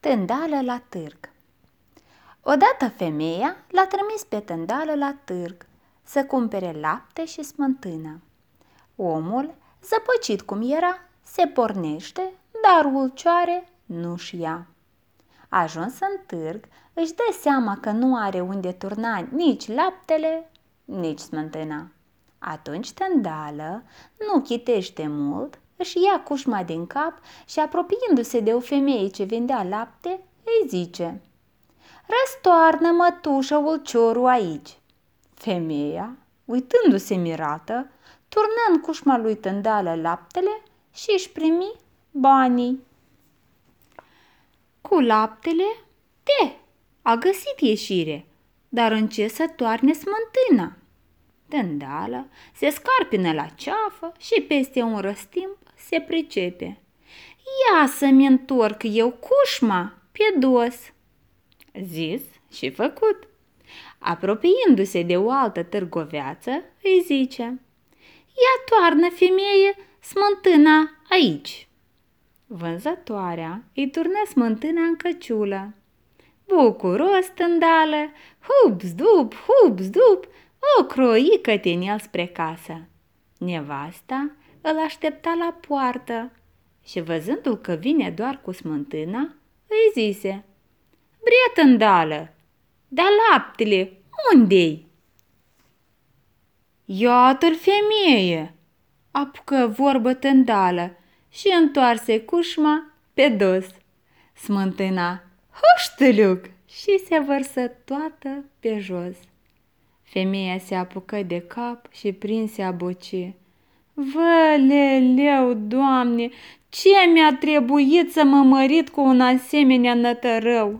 Tândală la târg Odată femeia l-a trimis pe tândală la târg să cumpere lapte și smântână. Omul, zăpăcit cum era, se pornește, dar ulcioare nu-și ia. Ajuns în târg, își dă seama că nu are unde turna nici laptele, nici smântâna. Atunci tândală nu chitește mult își ia cușma din cap și apropiindu-se de o femeie ce vendea lapte, îi zice Răstoarnă mătușă ulciorul aici. Femeia, uitându-se mirată, turnă în cușma lui tândală laptele și își primi banii. Cu laptele, te, a găsit ieșire, dar în ce să toarne smântâna? Tândală se scarpină la ceafă și peste un răstimp se pricepe. Ia să-mi întorc eu cușma pe dos. Zis și făcut. Apropiindu-se de o altă târgoveață, îi zice Ia toarnă, femeie, smântâna aici. Vânzătoarea îi turnă smântâna în căciulă. Bucuros tândală, hup-zdup, hup-zdup, o croică în el spre casă. Nevasta îl aștepta la poartă și văzându-l că vine doar cu smântâna, îi zise Brietândală, dar laptele unde-i? Iată-l femeie, apucă vorbă tândală și întoarse cușma pe dos. Smântâna, huștăluc, și se vărsă toată pe jos. Femeia se apucă de cap și prinse a boce. Văleleu, Doamne, ce mi-a trebuit să mă mărit cu un asemenea nătărău?